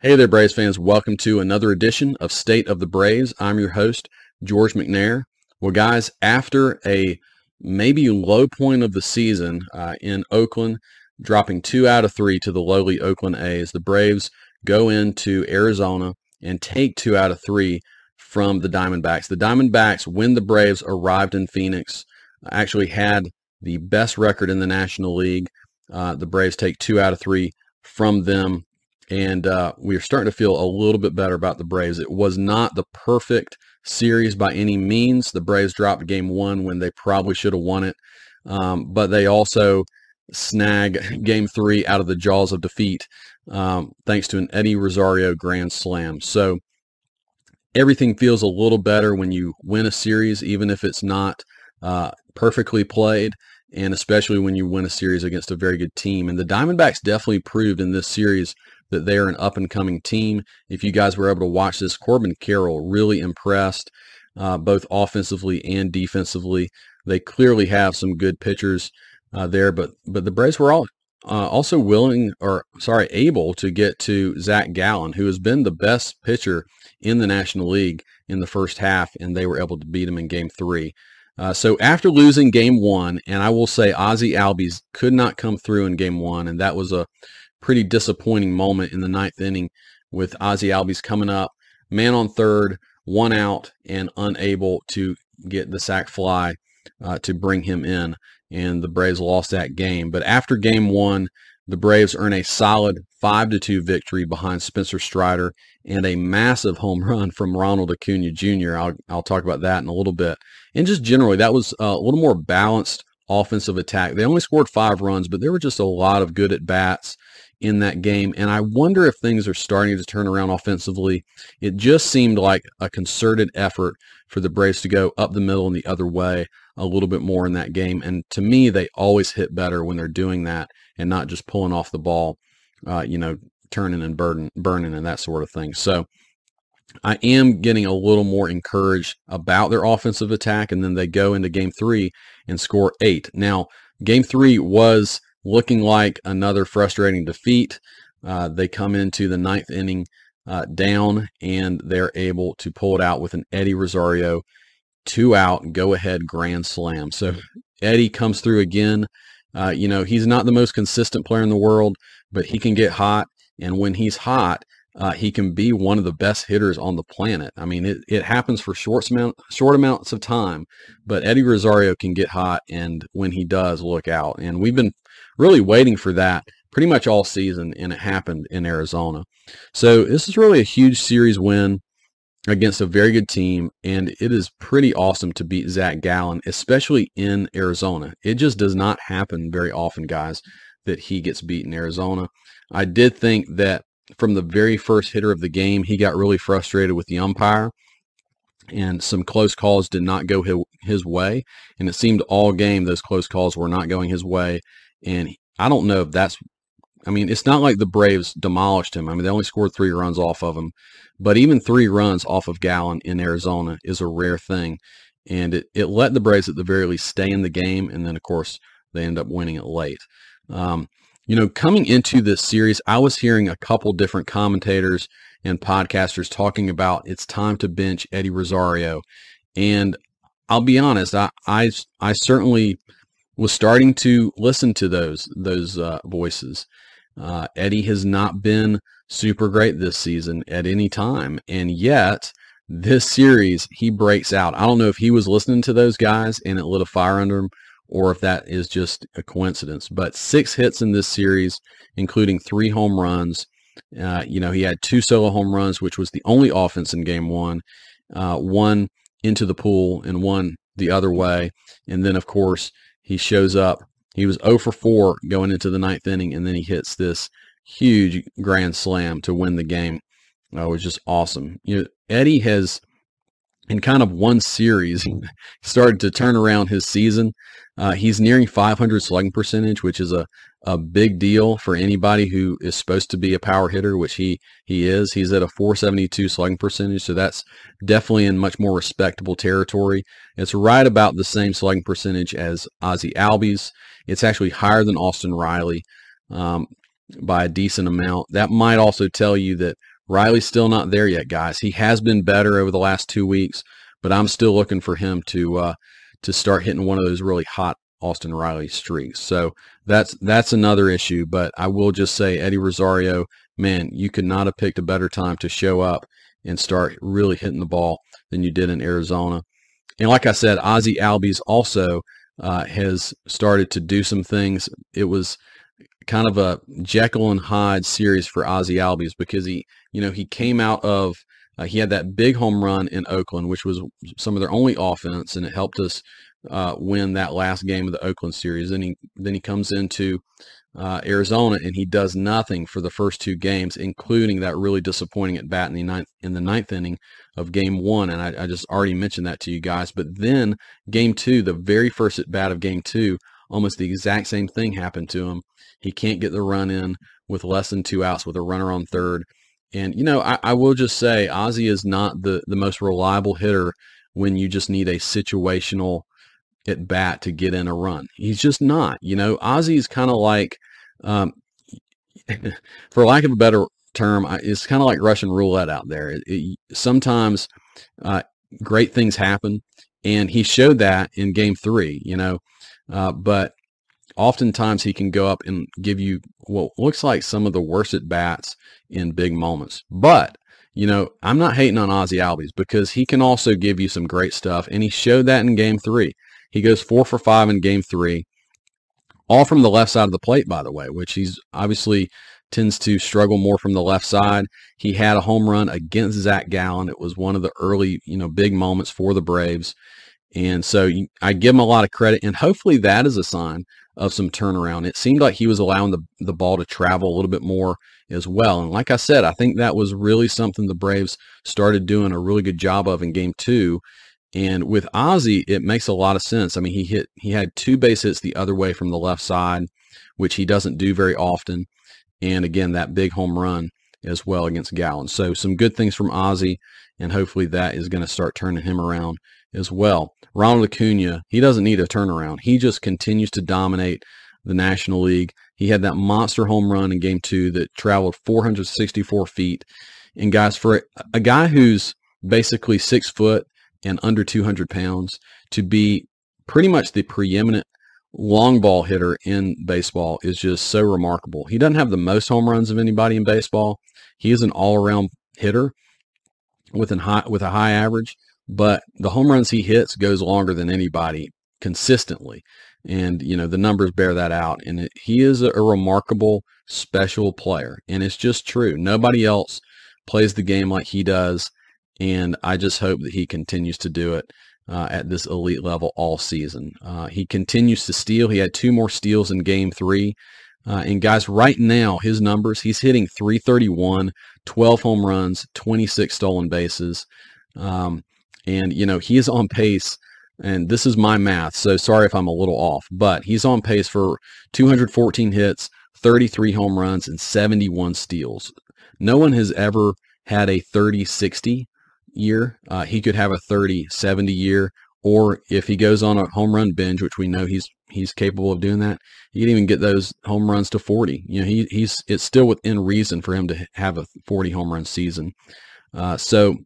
Hey there, Braves fans. Welcome to another edition of State of the Braves. I'm your host, George McNair. Well, guys, after a maybe low point of the season uh, in Oakland, dropping two out of three to the lowly Oakland A's, the Braves go into Arizona and take two out of three from the Diamondbacks. The Diamondbacks, when the Braves arrived in Phoenix, actually had the best record in the National League. Uh, the Braves take two out of three from them and uh, we are starting to feel a little bit better about the Braves. It was not the perfect series by any means. The Braves dropped game one when they probably should have won it, um, but they also snag game three out of the jaws of defeat um, thanks to an Eddie Rosario grand slam. So everything feels a little better when you win a series, even if it's not uh, perfectly played and especially when you win a series against a very good team. And the Diamondbacks definitely proved in this series that they're an up and coming team. If you guys were able to watch this, Corbin Carroll really impressed uh, both offensively and defensively. They clearly have some good pitchers uh, there, but but the Braves were all uh, also willing or sorry able to get to Zach Gallen, who has been the best pitcher in the National League in the first half, and they were able to beat him in Game Three. Uh, so after losing game one, and I will say Ozzie Albies could not come through in game one, and that was a pretty disappointing moment in the ninth inning with Ozzie Albies coming up, man on third, one out, and unable to get the sac fly uh, to bring him in. And the Braves lost that game. But after game one, the Braves earn a solid 5 to 2 victory behind Spencer Strider and a massive home run from Ronald Acuna Jr. I'll, I'll talk about that in a little bit. And just generally, that was a little more balanced offensive attack. They only scored five runs, but there were just a lot of good at bats in that game. And I wonder if things are starting to turn around offensively. It just seemed like a concerted effort for the Braves to go up the middle and the other way a little bit more in that game. And to me, they always hit better when they're doing that and not just pulling off the ball, uh, you know, turning and burning, burning and that sort of thing. So I am getting a little more encouraged about their offensive attack. And then they go into game three and score eight. Now, game three was looking like another frustrating defeat. Uh, they come into the ninth inning uh, down, and they're able to pull it out with an Eddie Rosario two out, go ahead grand slam. So Eddie comes through again. Uh, you know, he's not the most consistent player in the world, but he can get hot. And when he's hot, uh, he can be one of the best hitters on the planet. I mean, it, it happens for short, amount, short amounts of time, but Eddie Rosario can get hot, and when he does, look out. And we've been really waiting for that pretty much all season, and it happened in Arizona. So this is really a huge series win against a very good team, and it is pretty awesome to beat Zach Gallen, especially in Arizona. It just does not happen very often, guys, that he gets beat in Arizona. I did think that from the very first hitter of the game, he got really frustrated with the umpire and some close calls did not go his, way. And it seemed all game those close calls were not going his way. And I don't know if that's, I mean, it's not like the Braves demolished him. I mean, they only scored three runs off of him. But even three runs off of Gallen in Arizona is a rare thing. And it, it let the Braves at the very least stay in the game. And then, of course, they end up winning it late. Um, you know, coming into this series, I was hearing a couple different commentators and podcasters talking about it's time to bench Eddie Rosario. And I'll be honest, I, I, I certainly was starting to listen to those those uh, voices. Uh, Eddie has not been super great this season at any time, and yet this series he breaks out. I don't know if he was listening to those guys and it lit a fire under him, or if that is just a coincidence. But six hits in this series, including three home runs. Uh, you know, he had two solo home runs, which was the only offense in game one. Uh, one into the pool and one the other way. And then, of course, he shows up. He was 0 for 4 going into the ninth inning, and then he hits this huge grand slam to win the game. Uh, it was just awesome. You know, Eddie has, in kind of one series, started to turn around his season. Uh, he's nearing 500 slugging percentage, which is a, a big deal for anybody who is supposed to be a power hitter, which he, he is. He's at a 472 slugging percentage, so that's definitely in much more respectable territory. It's right about the same slugging percentage as Ozzie Albies. It's actually higher than Austin Riley. Um, by a decent amount. That might also tell you that Riley's still not there yet, guys. He has been better over the last two weeks, but I'm still looking for him to uh, to start hitting one of those really hot Austin Riley streaks. So that's that's another issue. But I will just say, Eddie Rosario, man, you could not have picked a better time to show up and start really hitting the ball than you did in Arizona. And like I said, Ozzie Albies also uh, has started to do some things. It was kind of a Jekyll and Hyde series for Ozzie Albies because he, you know, he came out of uh, he had that big home run in Oakland, which was some of their only offense, and it helped us uh, win that last game of the Oakland series. Then he then he comes into uh, Arizona and he does nothing for the first two games, including that really disappointing at bat in the ninth in the ninth inning of Game One. And I, I just already mentioned that to you guys. But then Game Two, the very first at bat of Game Two, almost the exact same thing happened to him. He can't get the run in with less than two outs with a runner on third. And you know, I, I will just say Ozzie is not the the most reliable hitter when you just need a situational at bat to get in a run. He's just not. You know, Ozzie's kind of like, um, for lack of a better term, it's kind of like Russian roulette out there. It, it, sometimes uh, great things happen, and he showed that in Game Three. You know, uh, but oftentimes he can go up and give you what looks like some of the worst at bats in big moments. But you know, I'm not hating on Ozzie Albies because he can also give you some great stuff, and he showed that in Game Three. He goes four for five in game three, all from the left side of the plate, by the way, which he's obviously tends to struggle more from the left side. He had a home run against Zach Gallen. It was one of the early, you know, big moments for the Braves. And so I give him a lot of credit. And hopefully that is a sign of some turnaround. It seemed like he was allowing the, the ball to travel a little bit more as well. And like I said, I think that was really something the Braves started doing a really good job of in game two. And with Ozzie, it makes a lot of sense. I mean, he hit he had two base hits the other way from the left side, which he doesn't do very often. And again, that big home run as well against Gallen. So some good things from Ozzie, and hopefully that is going to start turning him around as well. Ronald Acuna, he doesn't need a turnaround. He just continues to dominate the National League. He had that monster home run in game two that traveled 464 feet. And guys, for a guy who's basically six foot and under 200 pounds to be pretty much the preeminent long ball hitter in baseball is just so remarkable. He doesn't have the most home runs of anybody in baseball. He is an all-around hitter with an high with a high average, but the home runs he hits goes longer than anybody consistently. And you know, the numbers bear that out and he is a, a remarkable special player and it's just true. Nobody else plays the game like he does and I just hope that he continues to do it uh, at this elite level all season. Uh, he continues to steal. He had two more steals in game three. Uh, and guys, right now, his numbers, he's hitting 331, 12 home runs, 26 stolen bases. Um, and, you know, he is on pace, and this is my math, so sorry if I'm a little off, but he's on pace for 214 hits, 33 home runs, and 71 steals. No one has ever had a 30-60 year. Uh, he could have a 30, 70 year, or if he goes on a home run binge, which we know he's he's capable of doing that, he can even get those home runs to 40. You know, he he's it's still within reason for him to have a 40 home run season. Uh, so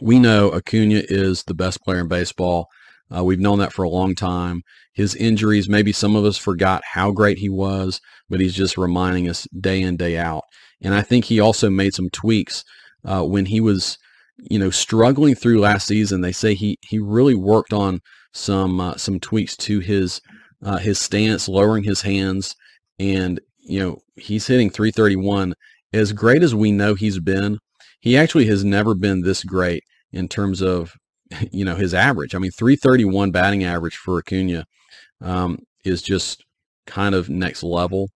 we know Acuna is the best player in baseball. Uh, we've known that for a long time. His injuries, maybe some of us forgot how great he was, but he's just reminding us day in, day out. And I think he also made some tweaks uh, when he was you know, struggling through last season. They say he he really worked on some uh, some tweaks to his uh, his stance, lowering his hands, and you know he's hitting 331. As great as we know he's been, he actually has never been this great in terms of you know his average. I mean, 331 batting average for Acuna um, is just kind of next level,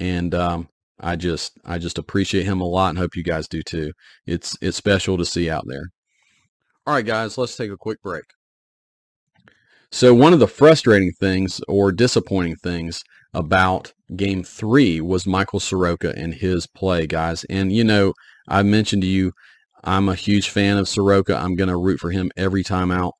and um, I just I just appreciate him a lot and hope you guys do too. It's it's special to see out there. All right, guys, let's take a quick break. So one of the frustrating things or disappointing things about game three was Michael Soroka and his play, guys. And you know, I mentioned to you, I'm a huge fan of Soroka. I'm going to root for him every time out.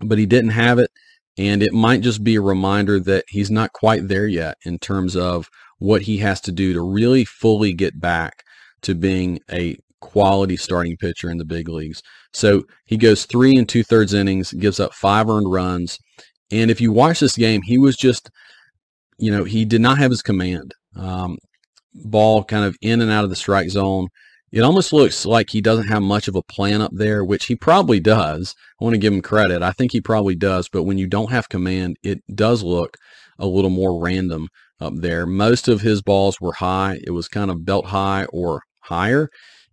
But he didn't have it. And it might just be a reminder that he's not quite there yet in terms of what he has to do to really fully get back to being a quality starting pitcher in the big leagues. So he goes three and two thirds innings, gives up five earned runs. And if you watch this game, he was just, you know, he did not have his command. Um, ball kind of in and out of the strike zone. It almost looks like he doesn't have much of a plan up there, which he probably does. I want to give him credit. I think he probably does. But when you don't have command, it does look a little more random up there. Most of his balls were high. It was kind of belt high or higher.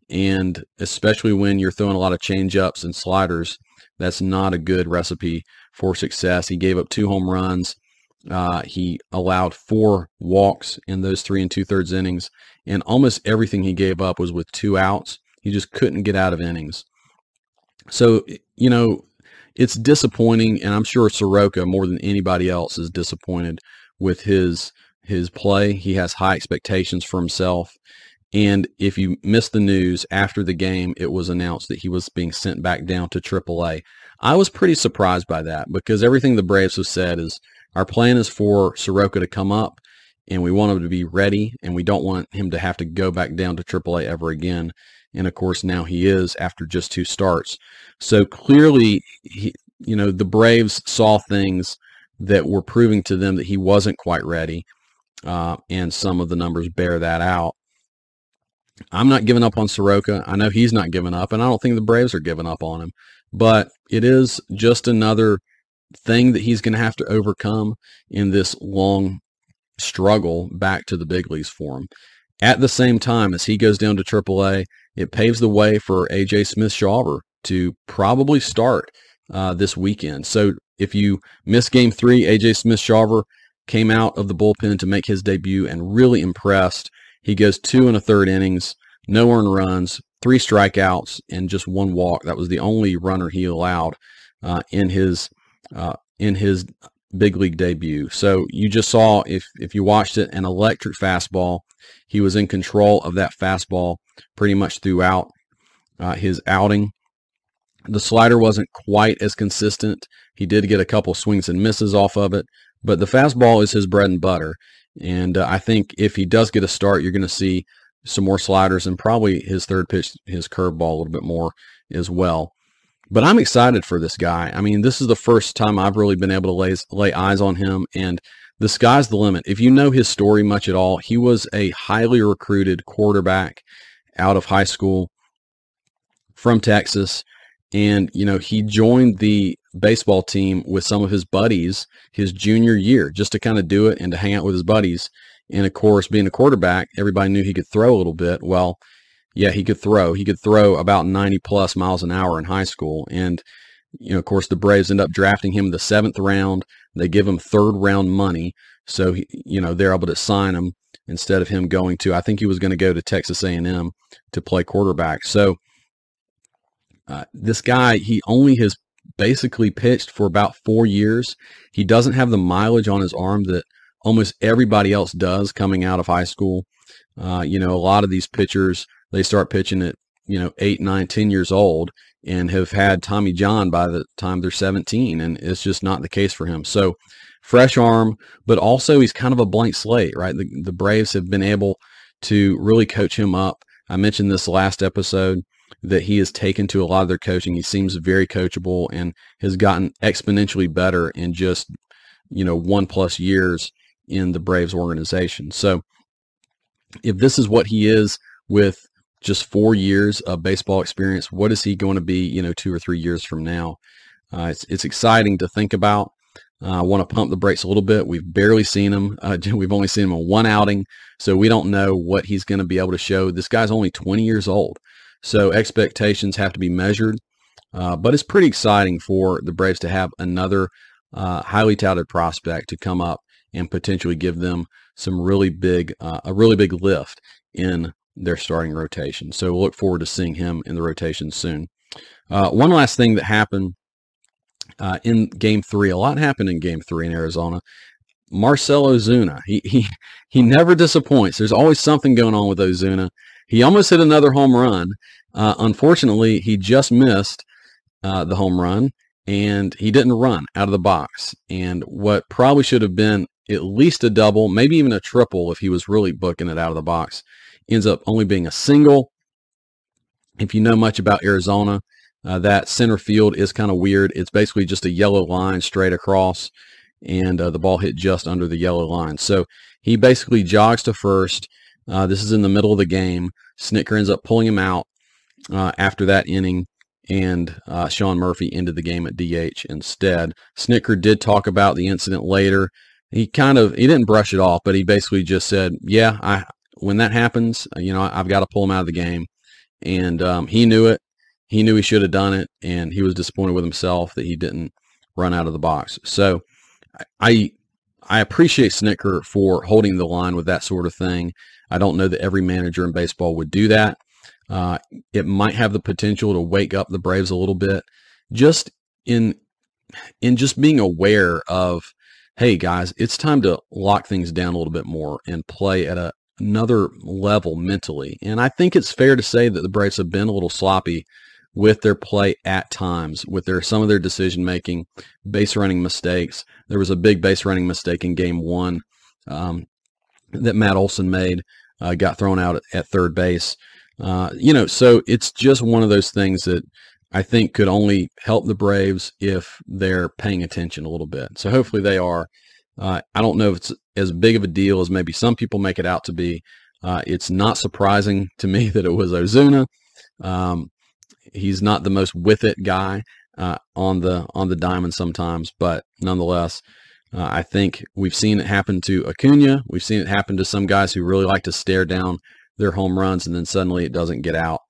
And especially when you're throwing a lot of changeups and sliders, that's not a good recipe for success. He gave up two home runs. Uh, he allowed four walks in those three and two thirds innings, and almost everything he gave up was with two outs. He just couldn't get out of innings. So, you know, it's disappointing, and I'm sure Soroka more than anybody else is disappointed with his his play. He has high expectations for himself. And if you missed the news after the game, it was announced that he was being sent back down to AAA. I was pretty surprised by that because everything the Braves have said is our plan is for Soroka to come up, and we want him to be ready, and we don't want him to have to go back down to AAA ever again. And of course, now he is after just two starts. So clearly, he, you know, the Braves saw things that were proving to them that he wasn't quite ready, uh, and some of the numbers bear that out. I'm not giving up on Soroka. I know he's not giving up, and I don't think the Braves are giving up on him. But it is just another thing that he's going to have to overcome in this long struggle back to the big leagues for him. At the same time, as he goes down to AAA, it paves the way for AJ Smith Shawver to probably start uh, this weekend. So if you miss game three, AJ Smith Shawver came out of the bullpen to make his debut and really impressed. He goes two and a third innings, no earned runs, three strikeouts, and just one walk. That was the only runner he allowed uh, in his uh, in his big league debut. So you just saw, if, if you watched it, an electric fastball. He was in control of that fastball pretty much throughout uh, his outing. The slider wasn't quite as consistent. He did get a couple swings and misses off of it, but the fastball is his bread and butter. And uh, I think if he does get a start, you're going to see some more sliders and probably his third pitch, his curveball a little bit more as well. But I'm excited for this guy. I mean, this is the first time I've really been able to lay, lay eyes on him, and the sky's the limit. If you know his story much at all, he was a highly recruited quarterback out of high school from Texas. And, you know, he joined the baseball team with some of his buddies his junior year just to kind of do it and to hang out with his buddies. And of course, being a quarterback, everybody knew he could throw a little bit. Well, yeah, he could throw. He could throw about 90 plus miles an hour in high school. And, you know, of course, the Braves end up drafting him the seventh round. They give him third round money. So, he, you know, they're able to sign him instead of him going to, I think he was going to go to Texas A&M to play quarterback. So uh, this guy, he only has basically pitched for about four years. He doesn't have the mileage on his arm that almost everybody else does coming out of high school. Uh, you know, a lot of these pitchers – they start pitching at you know eight, nine, ten years old and have had Tommy John by the time they're 17, and it's just not the case for him. So fresh arm, but also he's kind of a blank slate, right? The, the Braves have been able to really coach him up. I mentioned this last episode that he has taken to a lot of their coaching. He seems very coachable and has gotten exponentially better in just, you know, one plus years in the Braves organization. So if this is what he is with just four years of baseball experience. What is he going to be, you know, two or three years from now? Uh, it's, it's exciting to think about. Uh, I want to pump the brakes a little bit. We've barely seen him. Uh, we've only seen him in one outing, so we don't know what he's going to be able to show. This guy's only 20 years old, so expectations have to be measured. Uh, but it's pretty exciting for the Braves to have another uh, highly touted prospect to come up and potentially give them some really big, a really big lift in their starting rotation. So we'll look forward to seeing him in the rotation soon. Uh, one last thing that happened uh, in Game Three, a lot happened in Game Three in Arizona. Marcell Ozuna, he he he never disappoints. There's always something going on with Ozuna. He almost hit another home run. Uh, unfortunately, he just missed uh, the home run, and he didn't run out of the box. And what probably should have been at least a double, maybe even a triple if he was really booking it out of the box, ends up only being a single. If you know much about Arizona, uh, that center field is kind of weird. It's basically just a yellow line straight across, and uh, the ball hit just under the yellow line. So he basically jogs to first. Uh, this is in the middle of the game. Snitker ends up pulling him out uh, after that inning, and uh, Sean Murphy ended the game at DH instead. Snitker did talk about the incident later. He kind of he didn't brush it off, but he basically just said, "Yeah, I when that happens, you know, I've got to pull him out of the game." And um, he knew it. He knew he should have done it, and he was disappointed with himself that he didn't run out of the box. So I I appreciate Snitker for holding the line with that sort of thing. I don't know that every manager in baseball would do that. Uh, it might have the potential to wake up the Braves a little bit, just in in just being aware of, hey guys, it's time to lock things down a little bit more and play at a, another level mentally. And I think it's fair to say that the Braves have been a little sloppy with their play at times, with their some of their decision making, base running mistakes. There was a big base running mistake in Game One um, that Matt Olson made, uh, got thrown out at, third base. Uh, you know, so it's just one of those things that I think could only help the Braves if they're paying attention a little bit. So hopefully they are. Uh, I don't know if it's as big of a deal as maybe some people make it out to be. Uh, it's not surprising to me that it was Ozuna. Um, he's not the most with it guy uh, on the on the diamond sometimes, but nonetheless, uh, I think we've seen it happen to Acuna. We've seen it happen to some guys who really like to stare down their home runs and then suddenly it doesn't get out.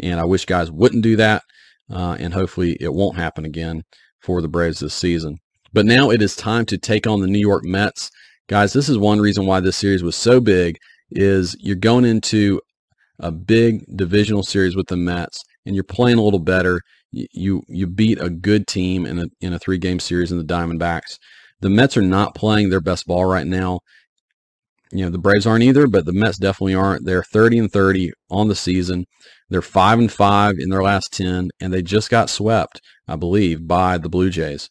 And I wish guys wouldn't do that, uh, and hopefully it won't happen again for the Braves this season. But now it is time to take on the New York Mets. Guys, this is one reason why this series was so big is you're going into a big divisional series with the Mets and you're playing a little better. You you beat a good team in a in a three game series in the Diamondbacks. The Mets are not playing their best ball right now. You know the Braves aren't either, but the Mets definitely aren't. They're 30 and 30 on the season. They're five and five in their last 10, and they just got swept, I believe, by the Blue Jays.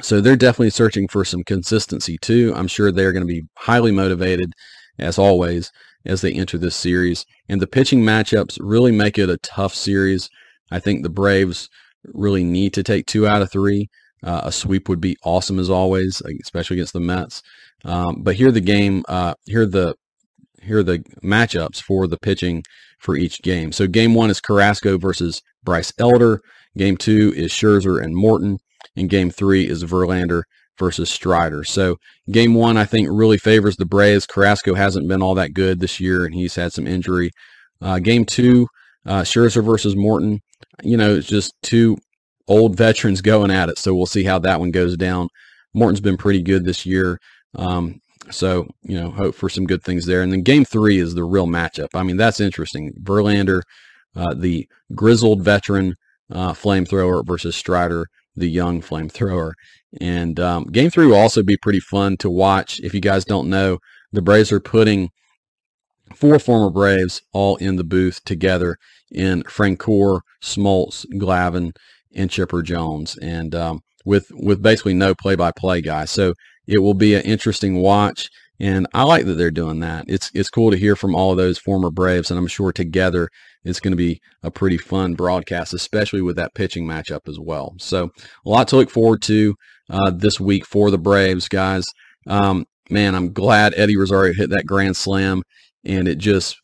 So they're definitely searching for some consistency too. I'm sure they're going to be highly motivated, as always as they enter this series. And the pitching matchups really make it a tough series. I think the Braves really need to take two out of three. Uh, a sweep would be awesome as always, especially against the Mets. Um, but here the game, uh, here the here are the matchups for the pitching for each game. So game one is Carrasco versus Bryce Elder. Game two is Scherzer and Morton. And game three is Verlander versus Strider. So game one, I think, really favors the Braves. Carrasco hasn't been all that good this year, and he's had some injury. Uh, game two, uh, Scherzer versus Morton. You know, it's just two old veterans going at it. So we'll see how that one goes down. Morton's been pretty good this year. Um, so, you know, hope for some good things there. And then game three is the real matchup. I mean, that's interesting. Verlander, uh, the grizzled veteran uh, flamethrower versus Strider, the young flamethrower. And um, game three will also be pretty fun to watch. If you guys don't know, the Braves are putting four former Braves all in the booth together in Francoeur, Smoltz, Glavine, and Chipper Jones, and um, with with basically no play-by-play guy. So it will be an interesting watch. And I like that they're doing that. It's it's cool to hear from all of those former Braves, and I'm sure together it's going to be a pretty fun broadcast, especially with that pitching matchup as well. So a lot to look forward to uh, this week for the Braves, guys. Um, man, I'm glad Eddie Rosario hit that grand slam, and it just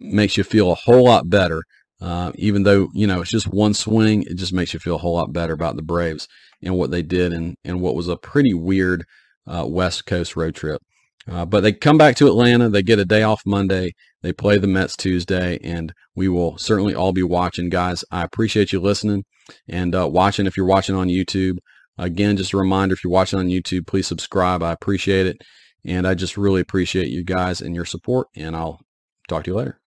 makes you feel a whole lot better. Uh, even though you know it's just one swing, it just makes you feel a whole lot better about the Braves and what they did, and and what was a pretty weird uh, West Coast road trip. Uh, but they come back to Atlanta. They get a day off Monday. They play the Mets Tuesday, and we will certainly all be watching, guys. I appreciate you listening and uh, watching. If you're watching on YouTube, again, just a reminder: if you're watching on YouTube, please subscribe. I appreciate it, and I just really appreciate you guys and your support. And I'll talk to you later.